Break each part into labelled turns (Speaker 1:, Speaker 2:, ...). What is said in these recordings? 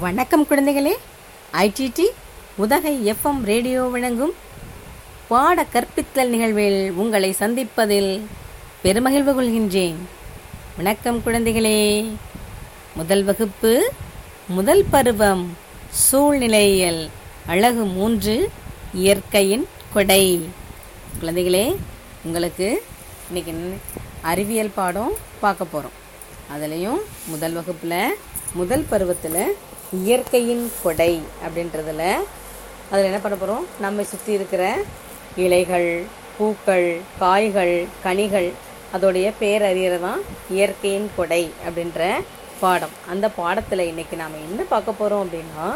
Speaker 1: வணக்கம் குழந்தைகளே. IDD Udhagai FM radio வழங்கும் பாட கற்பித்தல் நிகழ்வில் உங்களை சந்திப்பதில் பெருமகிழ்வு கொள்கின்றேன். வணக்கம் குழந்தைகளே. முதல் வகுப்பு முதல் பருவம் சூழ்நிலையியல் அழகு மூன்று இயற்கையின் கொடை. குழந்தைகளே உங்களுக்கு இன்னைக்கு அறிவியல் பாடம் பார்க்க போகிறோம் அதுலேயும் முதல் வகுப்பில் முதல் பருவத்தில் இயற்கையின் கொடை அப்படின்றதில் அதில் என்ன பண்ண போகிறோம் நம்மை சுற்றி இருக்கிற இலைகள் பூக்கள் காய்கள் கனிகள் அதோடைய பேரறியறை தான் இயற்கையின் கொடை அப்படின்ற பாடம். அந்த பாடத்தில் இன்னைக்கு நாம் என்ன பார்க்க போகிறோம் அப்படின்னா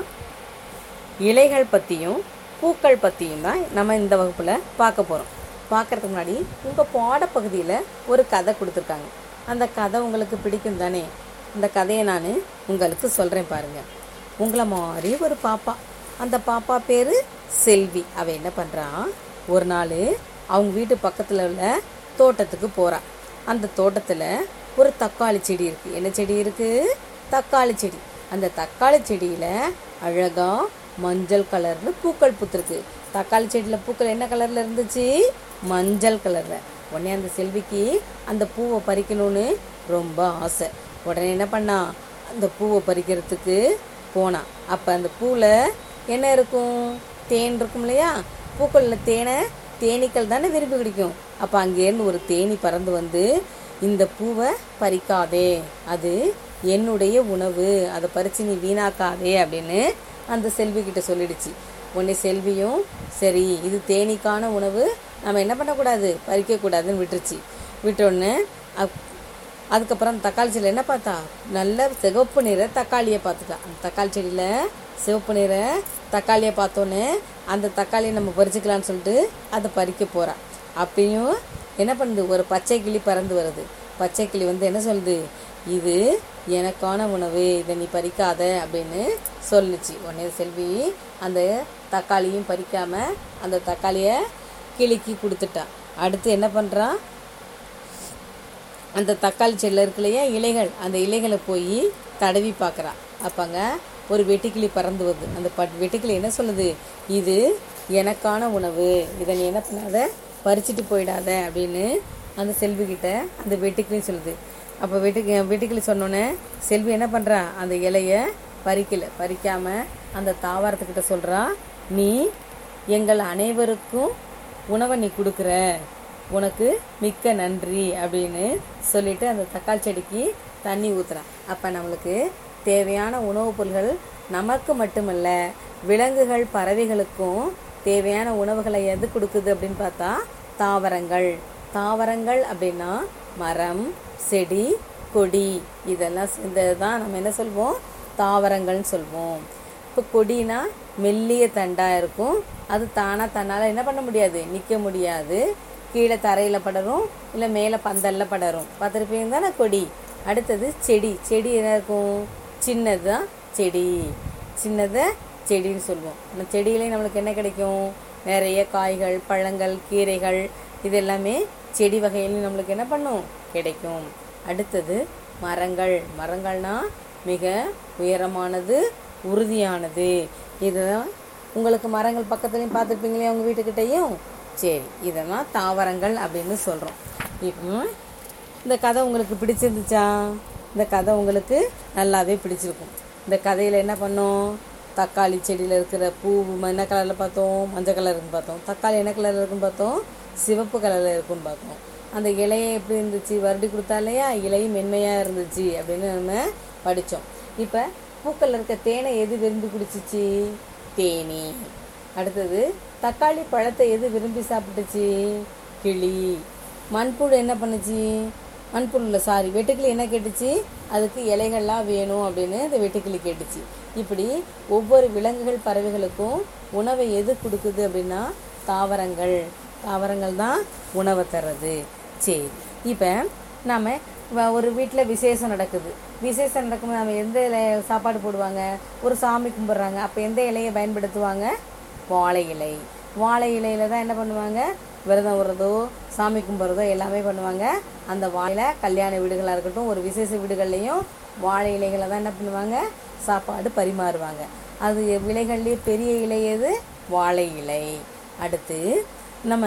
Speaker 1: இலைகள் பற்றியும் பூக்கள் பற்றியும் தான் நம்ம இந்த வகுப்பில் பார்க்க போகிறோம் பார்க்கறதுக்கு முன்னாடி உங்கள் பாடப்பகுதியில் ஒரு கதை கொடுத்துருக்காங்க. அந்த கதை உங்களுக்கு பிடிக்கும் தானே? அந்த கதையை நான் உங்களுக்கு சொல்கிறேன் பாருங்கள் உங்களை மாதிரி ஒரு பாப்பா. அந்த பாப்பா பேர் செல்வி. அவள் என்ன பண்ணுறா ஒரு நாள் அவங்க வீட்டு பக்கத்தில் உள்ள தோட்டத்துக்கு போகிறான் அந்த தோட்டத்தில் ஒரு தக்காளி செடி இருக்குது என்ன செடி இருக்குது தக்காளி செடி. அந்த தக்காளி செடியில் அழகாக மஞ்சள் கலர்னு பூக்கள் பூத்துருக்கு. தக்காளி செடியில் பூக்கள் என்ன கலரில் இருந்துச்சு? மஞ்சள் கலரில். உடனே அந்த செல்விக்கு அந்த பூவை பறிக்கணும்னு ரொம்ப ஆசை. உடனே என்ன பண்ணா? அந்த பூவை பறிக்கிறதுக்கு போனான் அப்போ அந்த பூவில் என்ன இருக்கும்? தேன் இருக்கும் இல்லையா? பூக்களில் தேனை தேனீக்கள் தானே விரும்பி பிடிக்கும் அப்போ அங்கேருந்து ஒரு தேனி பறந்து வந்து இந்த பூவை பறிக்காதே. அது என்னுடைய உணவு. அதை பறித்து நீ வீணாக்காதே அப்படின்னு அந்த செல்விக்கிட்ட சொல்லிடுச்சு. உடனே செல்வியும் சரி இது தேனீக்கான உணவு. நம்ம என்ன பண்ணக்கூடாது? பறிக்கக்கூடாதுன்னு விட்டுருச்சு. விட்டோடனே அப் அதுக்கப்புறம் அந்த தக்காளி செடியில் என்ன பார்த்தா நல்ல சிவப்பு நிற தக்காளியை பார்த்துட்டா அந்த தக்காளி செடியில் சிவப்பு நிற தக்காளியை பார்த்தோன்னே அந்த தக்காளியை நம்ம பறிச்சுக்கலான்னு சொல்லிட்டு அதை பறிக்க போகிறான் அப்பயும் என்ன பண்ணுது? ஒரு பச்சை கிளி பறந்து வருது. பச்சை கிளி வந்து என்ன சொல்லுது? இது எனக்கான உணவு. இதை நீ பறிக்காத அப்படின்னு சொல்லுச்சு. உடனே செல்வி அந்த தக்காளியும் பறிக்காமல் அந்த தக்காளியை கிளிக்கு கொடுத்துட்டா அடுத்து என்ன பண்ணுறான் அந்த தக்காளி செடியில் இருக்கு இல்லையா இலைகள் அந்த இலைகளை போய் தடவி பார்க்குறா. அப்போங்க ஒரு வெட்டுக்கிளி பறந்து வருது. அந்த பட் வெட்டுக்கிளி என்ன சொல்லுது? இது எனக்கான உணவு. இதை நீ என்ன பண்ணாத? பறிச்சுட்டு போயிடாத அப்படின்னு அந்த செல்விக்கிட்ட அந்த வெட்டுக்கிளி சொல்லுது. அப்போ வெட்டு வெட்டுக்கிளி சொன்னோன்னே செல்வி என்ன பண்ணுறா அந்த இலையை பறிக்கலை. பறிக்காமல் அந்த தாவரத்துக்கிட்ட சொல்கிறா நீ எங்கள் அனைவருக்கும் உணவை நீ கொடுக்குற. உனக்கு மிக்க நன்றி அப்படின்னு சொல்லிட்டு அந்த தக்காளி செடிக்கு தண்ணி ஊற்றுறான் அப்போ நம்மளுக்கு தேவையான உணவுப் பொருள்கள் நமக்கு மட்டுமல்ல விலங்குகள் பறவைகளுக்கும் தேவையான உணவுகளை எது கொடுக்குது அப்படின்னு பார்த்தா தாவரங்கள். தாவரங்கள் அப்படின்னா மரம் செடி கொடி. இதெல்லாம் சேர்ந்தது தான் நம்ம என்ன சொல்வோம்? தாவரங்கள்னு சொல்வோம். இப்போ கொடினா மெல்லிய தண்டாக இருக்கும். அது தானாக தன்னால் என்ன பண்ண முடியாது? நிற்க முடியாது. கீழே தரையில் படரும் இல்லை மேலே பந்தலில் படரும். பார்த்துருப்பீங்க தானே? கொடி. அடுத்தது செடி. செடி என்ன இருக்கும்? சின்னது தான் செடி. சின்னதை செடின்னு சொல்லுவோம். நம்ம செடியிலையும் நம்மளுக்கு என்ன கிடைக்கும்? நிறைய காய்கள் பழங்கள் கீரைகள் இது எல்லாமே செடி வகையிலும் நம்மளுக்கு என்ன பண்ணும்? கிடைக்கும். அடுத்தது மரங்கள். மரங்கள்னால் மிக உயரமானது உறுதியானது. இதுதான். உங்களுக்கு மரங்கள் பக்கத்துலேயும் பார்த்துருப்பீங்களே உங்கள் வீட்டுக்கிட்டேயும்? சரி இதெல்லாம் தாவரங்கள் அப்படின்னு சொல்கிறோம் இப்போ இந்த கதை உங்களுக்கு பிடிச்சிருந்துச்சா? இந்த கதை உங்களுக்கு நல்லாவே பிடிச்சிருக்கும். இந்த கதையில் என்ன பண்ணோம்? தக்காளி செடியில் இருக்கிற பூ என்ன கலரில் பார்த்தோம்? மஞ்சள் கலர் இருக்குன்னு பார்த்தோம். தக்காளி என்ன கலரில் இருக்குன்னு பார்த்தோம்? சிவப்பு கலரில் இருக்குன்னு பார்த்தோம். அந்த இலையை எப்படி இருந்துச்சு? வருடி கொடுத்தா இல்லையா? இலையும் மென்மையாக இருந்துச்சு அப்படின்னு நம்ம படித்தோம் இப்போ பூக்களில் இருக்க தேனை எது விரும்பி குடிச்சிச்சு? தேனி. அடுத்தது தக்காளி பழத்தை எது விரும்பி சாப்பிட்டுச்சு? கிளி. மண்புழு என்ன பண்ணுச்சு? மண்புழு இல்லை சாரி வெட்டுக்கிளி என்ன கேட்டுச்சு? அதுக்கு இலைகள்லாம் வேணும் அப்படின்னு இந்த வெட்டுக்கிளி கேட்டுச்சு. இப்படி ஒவ்வொரு விலங்குகள் பறவைகளுக்கும் உணவை எது கொடுக்குது அப்படின்னா தாவரங்கள். தாவரங்கள் தான் உணவை தர்றது. சரி இப்போ நாம் ஒரு வீட்டில் விசேஷம் நடக்குது. விசேஷம் நடக்கும்போது நம்ம எந்த இலையை சாப்பாடு போடுவாங்க? ஒரு சாமி கும்பிட்றாங்க. அப்போ எந்த இலையை பயன்படுத்துவாங்க? வாழை இலை. வாழை இலையில தான் என்ன பண்ணுவாங்க? விரதம் விடுறதோ சாமி கும்பிட்றதோ எல்லாமே பண்ணுவாங்க. அந்த வாழை கல்யாண வீடுகளாக இருக்கட்டும் ஒரு விசேஷ வீடுகள்லையும் வாழை இலைகளை தான் என்ன பண்ணுவாங்க? சாப்பாடு பரிமாறுவாங்க. அது விலைகள்லேயே பெரிய இலை எது? வாழை இலை. அடுத்து நம்ம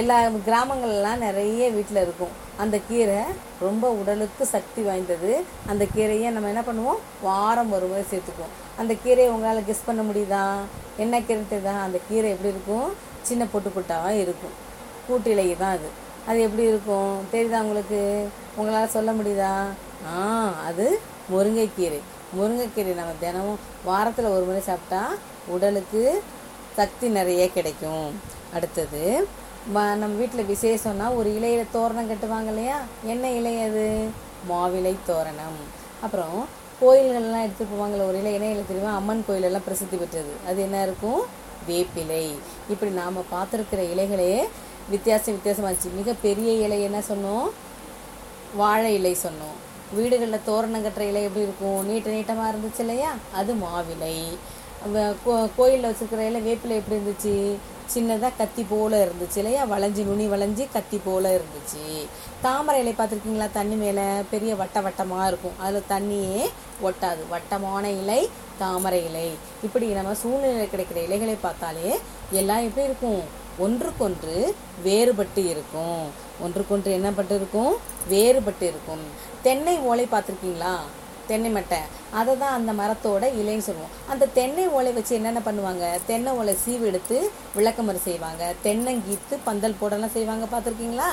Speaker 1: எல்லா கிராமங்கள்லாம் நிறைய வீட்டில் இருக்கும். அந்த கீரை ரொம்ப உடலுக்கு சக்தி வாய்ந்தது. அந்த கீரையை நம்ம என்ன பண்ணுவோம்? வாரம் ஒரு முறை சேர்த்துக்குவோம். அந்த கீரையை உங்களால் கெஸ் பண்ண முடியுதா? என்ன கீரை தான் அந்த கீரை எப்படி இருக்கும்? சின்ன பொட்டு பொட்டாக இருக்கும். கூட்டிலை தான் அது. அது எப்படி இருக்கும்? தெரியுதா உங்களுக்கு? உங்களால் சொல்ல முடியுதா? ஆ அது முருங்கைக்கீரை. முருங்கைக்கீரை நம்ம தினமும் வாரத்தில் ஒரு முறை சாப்பிட்டா உடலுக்கு சக்தி நிறைய கிடைக்கும். அடுத்தது நம்ம வீட்டில் விசேஷம்னா ஒரு இலையில தோரணம் கட்டுவாங்க இல்லையா? என்ன இலை அது? மாவிலை தோரணம். அப்புறம் கோயில்கள்லாம் எடுத்துகிட்டு போவாங்கல்ல ஒரு இலை என்ன தெரியுமா? அம்மன் கோயிலெல்லாம் பிரசித்தி பெற்றது. அது என்ன இருக்கும்? வேப்பிலை. இப்படி நாம் பார்த்துருக்கிற இலைகளே வித்தியாசம் வித்தியாசமாச்சு மிக பெரிய இலை என்ன சொன்னோம்? வாழை இலை சொன்னோம். வீடுகளில் தோரணம் கட்டுற இலை எப்படி இருக்கும்? நீட்ட நீட்டமாக இருந்துச்சு இல்லையா? அது மாவிலை. வ- கோ- கோயிலில் வச்சிருக்கிற இலை வேப்பிலை எப்படி இருந்துச்சு? சின்னதாக கத்தி போல் இருந்துச்சு இல்லையா? வளைஞ்சி நுனி வளைஞ்சி கத்தி போல இருந்துச்சு. தாமரை இலை பார்த்துருக்கீங்களா? தண்ணி மேலே பெரிய வட்ட வட்டமாக இருக்கும். அதில் தண்ணியே ஒட்டாது. வட்டமான இலை தாமரை இலை. இப்படி நம்ம சூழ்நிலை கிடைக்கிற இலைகளை பார்த்தாலே எல்லாம் எப்படி இருக்கும். ஒன்றுக்கொன்று வேறுபட்டு இருக்கும். ஒன்றுக்கொன்று என்ன பட்டு இருக்கும்? வேறுபட்டு இருக்கும். தென்னை ஓலை பார்த்துருக்கீங்களா? தென்னை மட்டை. அதை தான் அந்த மரத்தோட இலைன்னு சொல்லுவோம். அந்த தென்னை ஓலை வச்சு என்னென்ன பண்ணுவாங்க? தென்னை ஓலை சீவு எடுத்து விளக்கமறு செய்வாங்க. தென்னங்கீத்து பந்தல் போடலாம் செய்வாங்க. பார்த்துருக்கீங்களா?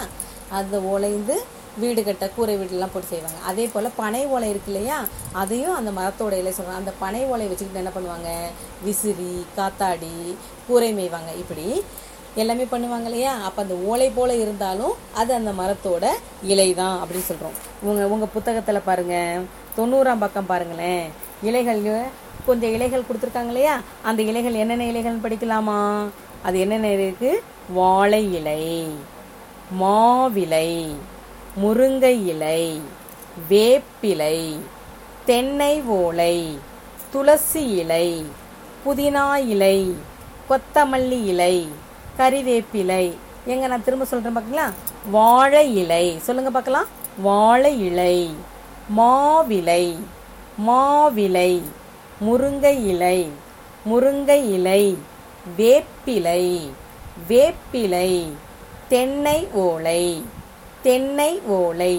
Speaker 1: அந்த ஓலைந்து வீடு கட்ட கூரை வீடுலாம் போட்டு செய்வாங்க. அதே போல் பனை ஓலை இருக்கு இல்லையா? அதையும் அந்த மரத்தோட இலை சொல்கிறாங்க அந்த பனை ஓலை வச்சுக்கிட்டு என்ன பண்ணுவாங்க? விசிறி காத்தாடி கூரை மேய்வாங்க. இப்படி எல்லாமே பண்ணுவாங்க இல்லையா? அப்போ அந்த ஓலை போல் இருந்தாலும் அது அந்த மரத்தோட இலை தான் அப்படின்னு சொல்கிறோம் உங்கள் உங்கள் புத்தகத்தில் பாருங்கள் தொண்ணூறாம் பக்கம் பாருங்களேன். இலைகள் கொஞ்சம் இலைகள் கொடுத்துருக்காங்க இல்லையா? அந்த இலைகள் என்னென்ன இலைகள்னு படிக்கலாமா? அது என்னென்ன இருக்கு? வாழை இலை மாவிலை முருங்கை இலை வேப்பிலை தென்னை ஓலை துளசி இலை புதினா இலை கொத்தமல்லி இலை கறிவேப்பிலை. எங்க நான் திரும்ப சொல்றேன் பார்க்கலாம் வாழை இலை. சொல்லுங்க பார்க்கலாம். வாழை இலை. மாவிலை மாவிலை முருங்கை இலை முருங்கை இலை வேப்பிலை வேப்பிலை தென்னை ஓலை தென்னை ஓலை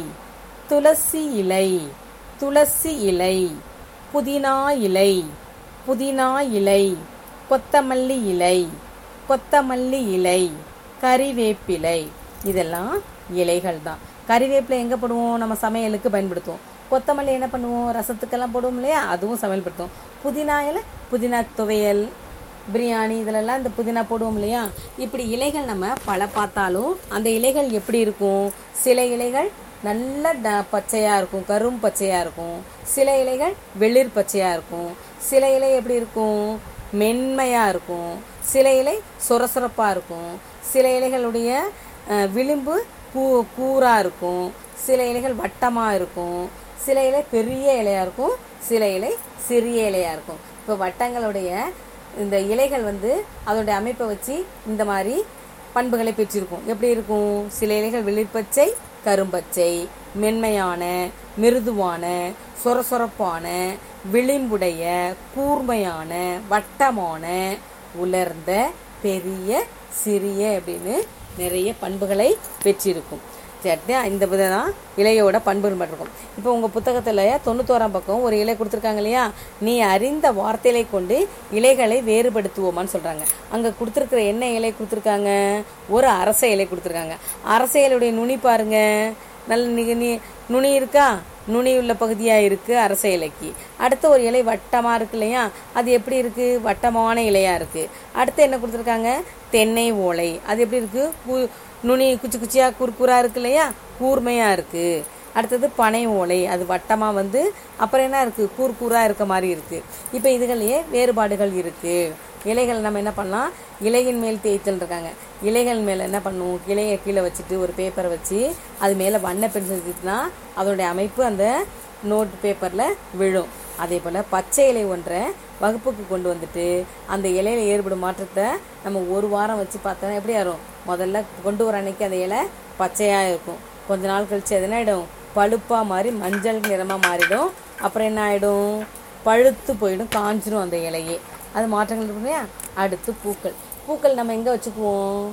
Speaker 1: துளசி இலை துளசி இலை புதினா இலை புதினா இலை கொத்தமல்லி இலை கொத்தமல்லி இலை கறிவேப்பிலை. இதெல்லாம் இலைகள் தான் கறிவேப்பிலை எங்கே போடுவோம்? நம்ம சமையலுக்கு பயன்படுத்துவோம். கொத்தமல்லி என்ன பண்ணுவோம்? ரசத்துக்கெல்லாம் போடுவோம் இல்லையா? அதுவும் சமையல்படுத்துவோம். புதினா இலை புதினா துவையல் பிரியாணி இதிலெல்லாம் இந்த புதினா போடுவோம் இல்லையா? இப்படி இலைகள் நம்ம பல பார்த்தாலும் அந்த இலைகள் எப்படி இருக்கும்? சில இலைகள் நல்ல ட- பச்சையாக இருக்கும் கரும் பச்சையாக இருக்கும். சில இலைகள் வெளிர் பச்சையாக இருக்கும். சில இலை எப்படி இருக்கும்? மென்மையாக இருக்கும். சில இலை சொரசொரப்பா இருக்கும். சில இலைகளுடைய விளிம்பு கூ கூராக இருக்கும். சில இலைகள் வட்டமாக இருக்கும். சில இலை பெரிய இலையாக இருக்கும் சில இலை சிறிய இலையாக இருக்கும். இப்போ வட்டங்களுடைய இந்த இலைகள் வந்து அதோடைய அமைப்பை வச்சு இந்த மாதிரி பண்புகளை பெற்றிருக்கும் எப்படி இருக்கும்? சில இலைகள் வெளிர்பச்சை கரும்பச்சை மென்மையான மிருதுவான சொரசொரப்பான விளிம்புடைய கூர்மையான வட்டமான உலர்ந்த பெரிய சிறிய அப்படின்னு நிறைய பண்புகளை பெற்றிருக்கும். சட்னி இந்த விதம் தான் இலையோட பண்புகள் இருக்கும். இப்போ உங்கள் புத்தகத்தில் தொண்ணூத்தோராம் பக்கம் ஒரு இலை கொடுத்துருக்காங்க இல்லையா? நீ அறிந்த வார்த்தைகளை கொண்டு இலைகளை வேறுபடுத்துவோமான்னு சொல்கிறாங்க அங்கே கொடுத்துருக்குற என்ன இலை கொடுத்துருக்காங்க? ஒரு அரச இலை கொடுத்துருக்காங்க. அரச இலையுடைய நுனி பாருங்க. நல்ல நீ நி- நுனி இருக்கா? நுனி உள்ள பகுதியாக இருக்குது அரச இலைக்கு. அடுத்து ஒரு இலை வட்டமாக இருக்கு இல்லையா? அது எப்படி இருக்குது வட்டமான இலையாக இருக்குது அடுத்து என்ன கொடுத்துருக்காங்க? தென்னை ஓலை. அது எப்படி இருக்குது நுனி குச்சி குச்சியாக குறுக்குறாக இருக்கு இல்லையா? கூர்மையாக இருக்குது அடுத்தது பனை ஓலை அது வட்டமாக வந்து அப்புறம் என்ன இருக்குது கூர் கூறாக இருக்க மாதிரி இருக்குது இப்போ இதுகளையே வேறுபாடுகள் இருக்குது இலைகள் நம்ம என்ன பண்ணலாம்? இலையின் மேல் தேய்த்தல் இருக்காங்க. இலைகள் மேலே என்ன பண்ணுவோம் இலையை கீழே வச்சுட்டு ஒரு பேப்பரை வச்சு அது மேலே வண்ண பென்சில் வச்சுட்டுனா அதோடைய அமைப்பு அந்த நோட் பேப்பரில் விழும். அதே போல் பச்சை இலை ஒன்றை வகுப்புக்கு கொண்டு வந்துட்டு அந்த இலையில் ஏற்படும் மாற்றத்தை நம்ம ஒரு வாரம் வச்சு பார்த்தோன்னா எப்படி ஆகும்? முதல்ல கொண்டு வர அன்னைக்கு அந்த இலை பச்சையாக இருக்கும். கொஞ்ச நாள் கழித்து எதுனா ஆகிடும் பழுப்பாக மாறி மஞ்சள் நிறமாக மாறிடும். அப்புறம் என்ன ஆகிடும் பழுத்து போயிடும் காஞ்சிரும் அந்த இலையே. அது மாற்றங்கள் இருக்கும் இல்லையா? அடுத்து பூக்கள். பூக்கள் நம்ம எங்கே வச்சுக்குவோம்?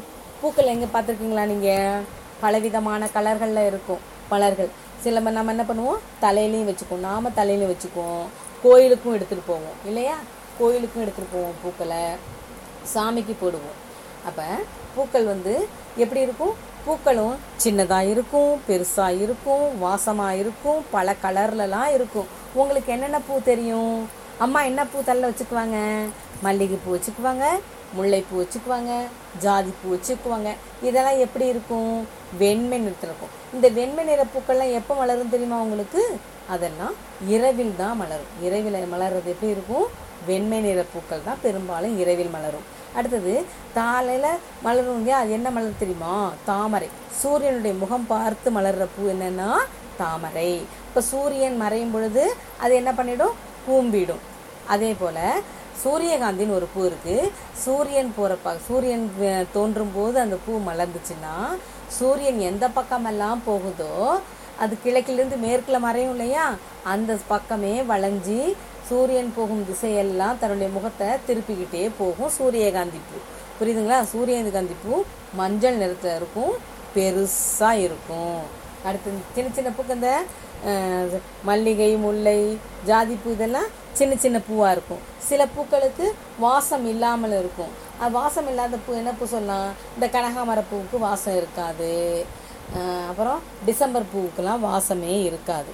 Speaker 1: பூக்கள் எங்கே பார்த்துருக்கீங்களா நீங்கள் பலவிதமான கலர்களில் இருக்கும் மலர்கள் சில நம்ம என்ன பண்ணுவோம்? தலையிலையும் வச்சுக்குவோம். நாம் தலையிலையும் வச்சுக்குவோம். கோயிலுக்கும் எடுத்துகிட்டு போவோம். இல்லையா? கோயிலுக்கும் எடுத்துகிட்டு போவோம் பூக்களை. சாமிக்கு போடுவோம். அப்போ பூக்கள் வந்து எப்படி இருக்கும்? பூக்களும் சின்னதாக இருக்கும் பெருசாக இருக்கும் வாசமாக இருக்கும் பல கலர்லலாம் இருக்கும். உங்களுக்கு என்னென்ன பூ தெரியும்? அம்மா என்ன பூ தள்ள வச்சுக்குவாங்க? மல்லிகைப்பூ வச்சுக்குவாங்க முல்லைப்பூ வச்சுக்குவாங்க ஜாதி பூ வச்சுக்குவாங்க. இதெல்லாம் எப்படி இருக்கும்? வெண்மை நிறத்தில் இருக்கும். இந்த வெண்மை நிற பூக்கள்லாம் எப்போ மலரும் தெரியுமா உங்களுக்கு? அதெல்லாம் இரவில் தான் மலரும். இரவில் மலர்றது எப்படி இருக்கும்? வெண்மை நிற பூக்கள் தான் பெரும்பாலும் இரவில் மலரும். அடுத்தது காலையில் மலரும் அது என்ன மலர் தெரியுமா? தாமரை. சூரியனுடைய முகம் பார்த்து மலர்ற பூ என்னன்னா தாமரை. இப்போ சூரியன் மறையும் பொழுது அது என்ன பண்ணிடும்? கூம்பிடும் அதே போல் சூரியகாந்தின்னு ஒரு பூ இருக்குது சூரியன் போகிறப்ப சூரியன் தோன்றும் போது அந்த பூ மலர்ந்துச்சுன்னா சூரியன் எந்த பக்கமெல்லாம் போகுதோ அது கிழக்கிலிருந்து மேற்கில் மறையும் இல்லையா? அந்த பக்கமே வளைஞ்சி சூரியன் போகும் திசையெல்லாம் தன்னுடைய முகத்தை திருப்பிக்கிட்டே போகும் சூரியகாந்தி பூ. புரியுதுங்களா? சூரியகாந்தி பூ. மஞ்சள் நிறத்தில் இருக்கும். பெருசாக இருக்கும். அடுத்து சின்ன சின்ன பூக்கு இந்த மல்லிகை முல்லை ஜாதிப்பூ இதெல்லாம் சின்ன சின்ன பூவாக இருக்கும். சில பூக்களுக்கு வாசம் இல்லாமல் இருக்கும். அது வாசம் இல்லாத பூ என்ன பூ சொல்லலாம்? இந்த கனகாமர பூவுக்கு வாசம் இருக்காது. அப்புறம் டிசம்பர் பூவுக்கெல்லாம் வாசமே இருக்காது.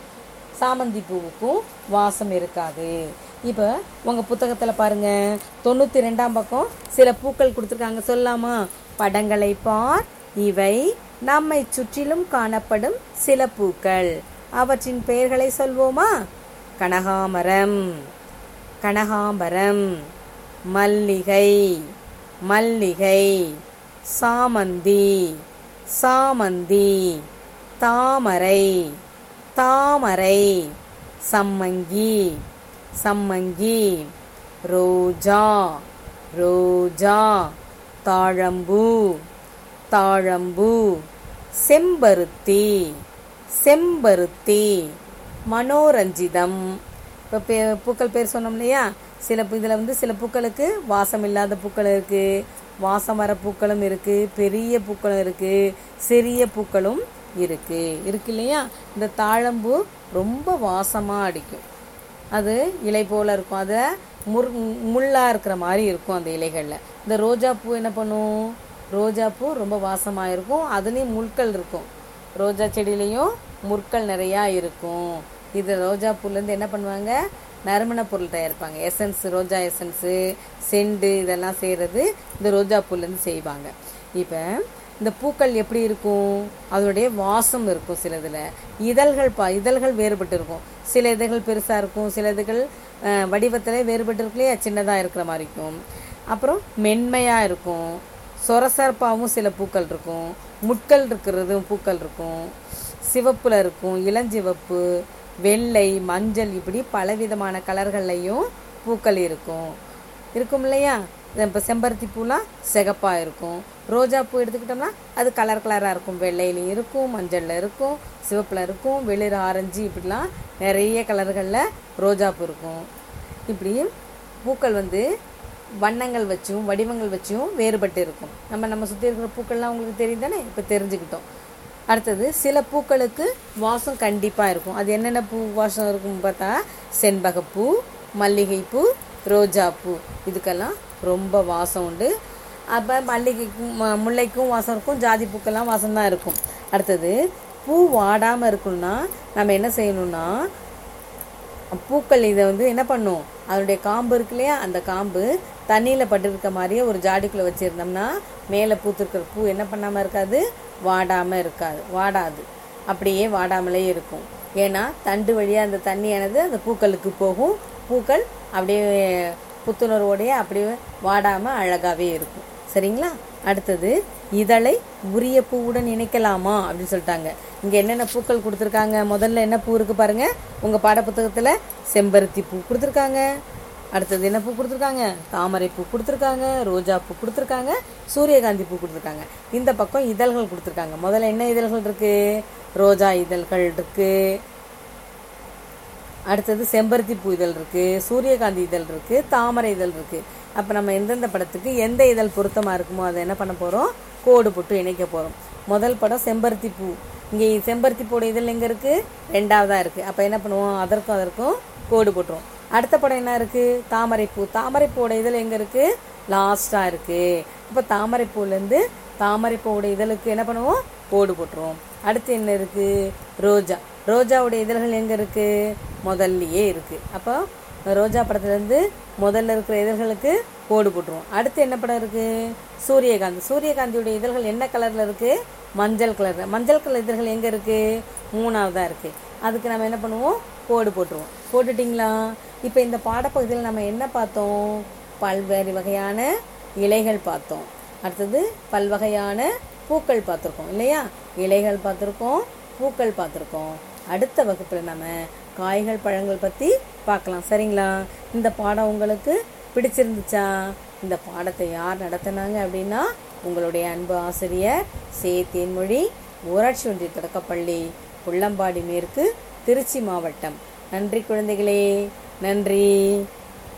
Speaker 1: சாமந்தி பூவுக்கும் வாசம் இருக்காது. இப்போ உங்கள் புத்தகத்தில் பாருங்க. தொண்ணூற்றி ரெண்டாம் பக்கம் சில பூக்கள் கொடுத்துருக்காங்க. சொல்லாமா படங்களை பார். இவை நம்மை சுற்றிலும் காணப்படும் சில பூக்கள். அவற்றின் பெயர்களை சொல்வோமா? கனகாமரம் கனகாம்பரம் மல்லிகை மல்லிகை சாமந்தி சாமந்தி தாமரை தாமரை சம்மங்கி சம்மங்கி ரோஜா ரோஜா தாழம்பூ தாழம்பூ செம்பருத்தி செம்பருத்தி மனோரஞ்சிதம். இப்போ பே பூக்கள் பேர் சொன்னோம் இல்லையா? சில இதில் வந்து சில பூக்களுக்கு வாசம் இல்லாத பூக்கள் இருக்குது வாசம் வர பூக்களும் இருக்குது பெரிய பூக்களும் இருக்குது சிறிய பூக்களும் இருக்குது இருக்கு இல்லையா? இந்த தாழம்பூ ரொம்ப வாசமாக அடிக்கும். அது இலை போல் இருக்கும். அதை முர் முள்ளாக இருக்கிற மாதிரி இருக்கும் அந்த இலைகளில். இந்த ரோஜாப்பூ என்ன பண்ணும்? ரோஜாப்பூ ரொம்ப வாசமாக இருக்கும். அதுலேயும் முட்கள் இருக்கும். ரோஜா செடியிலையும் முற்கள் நிறையா இருக்கும். இது ரோஜா பூலேருந்து என்ன பண்ணுவாங்க? நறுமண பொருள் தயாரிப்பாங்க. எசன்ஸ் ரோஜா எசன்ஸு செண்டு இதெல்லாம் செய்கிறது இந்த ரோஜா பூலேருந்து செய்வாங்க. இப்போ இந்த பூக்கள் எப்படி இருக்கும்? அதோடைய வாசம் இருக்கும் சில இதில். இதழ்கள் பா இதழ்கள் வேறுபட்டு இருக்கும். சில இதழ்கள் பெருசாக இருக்கும். சில இதழ்கள் வடிவத்தில் வேறுபட்டு இருக்குல்லையா சின்னதாக இருக்கிற மாதிரி இருக்கும். அப்புறம் மென்மையாக இருக்கும். சொரசரப்பாகவும் சில பூக்கள் இருக்கும். முட்கள் இருக்கிறதும் பூக்கள் இருக்கும். சிவப்பில் இருக்கும். இளஞ்சிவப்பு வெள்ளை மஞ்சள் இப்படி பலவிதமான கலர்கள்லையும் பூக்கள் இருக்கும். இருக்கும் இல்லையா? இப்போ செம்பருத்தி பூலாம் சிகப்பாக இருக்கும். ரோஜா பூ எடுத்துக்கிட்டோம்னா அது கலர் கலராக இருக்கும். வெள்ளையிலையும் இருக்கும் மஞ்சளில் இருக்கும் சிவப்பில் இருக்கும் வெளிர் ஆரஞ்சு இப்படிலாம் நிறைய கலர்களில் ரோஜா பூ இருக்கும். இப்படி பூக்கள் வந்து வண்ணங்கள் வச்சும் வடிவங்கள் வச்சும் வேறுபட்டு இருக்கும். நம்ம நம்ம சுற்றி இருக்கிற பூக்கள்லாம் உங்களுக்கு தெரியும் தானே இப்போ தெரிஞ்சுக்கிட்டோம். அடுத்தது சில பூக்களுக்கு வாசம் கண்டிப்பாக இருக்கும். அது என்னென்ன பூ வாசம் இருக்கும்னு பார்த்தா செண்பகப்பூ மல்லிகைப்பூ ரோஜாப்பூ. இதுக்கெல்லாம் ரொம்ப வாசம் உண்டு. அப்போ மல்லிகைக்கும் முல்லைக்கும் வாசம் இருக்கும் ஜாதி பூக்கெல்லாம் வாசம் தான் இருக்கும். அடுத்தது பூ வாடாமல் இருக்கணும்னா நம்ம என்ன செய்யணும்னா பூக்கள் இதை வந்து என்ன பண்ணும்? அதனுடைய காம்பு இருக்கு இல்லையா? அந்த காம்பு தண்ணியில் பட்டிருக்க மாதிரியே ஒரு ஜாடிக்குள்ளே வச்சுருந்தோம்னா மேலே பூத்திருக்கிற பூ என்ன பண்ணாமல் இருக்காது? வாடாமல் இருக்காது. வாடாது. அப்படியே வாடாமலே இருக்கும். ஏன்னா தண்டு வழியாக அந்த தண்ணியானது அந்த பூக்களுக்கு போகும். பூக்கள் அப்படியே புத்துணர்வோடையே அப்படியே வாடாமல் அழகாகவே இருக்கும். சரிங்களா? அடுத்தது இதழை உரிய பூவுடன் இணைக்கலாமா? அப்படின்னு சொல்லிட்டாங்க. இங்கே என்னென்ன பூக்கள் கொடுத்துருக்காங்க? முதல்ல என்ன பூ இருக்குது பாருங்கள் உங்கள் பாடப்புத்தகத்தில் செம்பருத்தி பூ கொடுத்துருக்காங்க. அடுத்தது என்ன பூ கொடுத்துருக்காங்க? தாமரை பூ கொடுத்துருக்காங்க. ரோஜா பூ கொடுத்துருக்காங்க. சூரியகாந்தி பூ கொடுத்துருக்காங்க. இந்த பக்கம் இதழ்கள் கொடுத்துருக்காங்க. முதல்ல என்ன இதழ்கள் இருக்குது ரோஜா இதழ்கள் இருக்குது அடுத்தது செம்பருத்தி பூ இதழ் இருக்குது சூரியகாந்தி இதழ் இருக்குது தாமரை இதழ் இருக்குது அப்போ நம்ம எந்தெந்த படத்துக்கு எந்த இதழ் பொருத்தமாக இருக்குமோ அதை என்ன பண்ண போகிறோம் கோடு போட்டு இணைக்க போகிறோம் முதல் படம் செம்பருத்தி பூ. இங்கே செம்பருத்தி பூட இதழ் எங்கே இருக்குது ரெண்டாவதாக இருக்குது அப்போ என்ன பண்ணுவோம்? அதற்கும் அதற்கும் கோடு போட்டுருவோம். அடுத்த படம் என்ன இருக்குது தாமரைப்பூ தாமரைப்பூவோட இதழ் எங்கே இருக்குது லாஸ்ட்டாக இருக்குது இப்போ தாமரைப்பூலேருந்து தாமரைப்பூவோட இதழுக்கு என்ன பண்ணுவோம்? கோடு போட்டுருவோம். அடுத்து என்ன இருக்குது ரோஜா. ரோஜாவுடைய இதழ்கள் எங்கே இருக்குது முதல்லையே இருக்குது அப்போ ரோஜா படத்துலேருந்து முதல்ல இருக்கிற இதழ்களுக்கு கோடு போட்டுருவோம். அடுத்து என்ன படம் இருக்குது சூரியகாந்தி. சூரியகாந்தியுடைய இதழ்கள் என்ன கலரில் இருக்குது மஞ்சள் கலர் மஞ்சள் கலர் இதழ்கள் எங்கே இருக்குது மூணாவதாக இருக்குது அதுக்கு நம்ம என்ன பண்ணுவோம்? கோடு போட்டுருவோம். போட்டுட்டிங்களா? இப்போ இந்த பாடப்பகுதியில் நம்ம என்ன பார்த்தோம்? பல்வேறு வகையான இலைகள் பார்த்தோம். அடுத்தது பல்வகையான பூக்கள் பார்த்துருக்கோம் இல்லையா? இலைகள் பார்த்துருக்கோம் பூக்கள் பார்த்துருக்கோம். அடுத்த வகுப்பில் நம்ம காய்கள் பழங்கள் பற்றி பார்க்கலாம். சரிங்களா? இந்த பாடம் உங்களுக்கு பிடிச்சிருந்துச்சா? இந்த பாடத்தை யார் நடத்தினாங்க அப்படின்னா உங்களுடைய அன்பு ஆசிரியர் சே. தேன்மொழி ஊராட்சி ஒன்றிய தொடக்கப்பள்ளி புள்ளம்பாடி மேற்கு திருச்சி மாவட்டம். நன்றி குழந்தைகளே. நன்றி.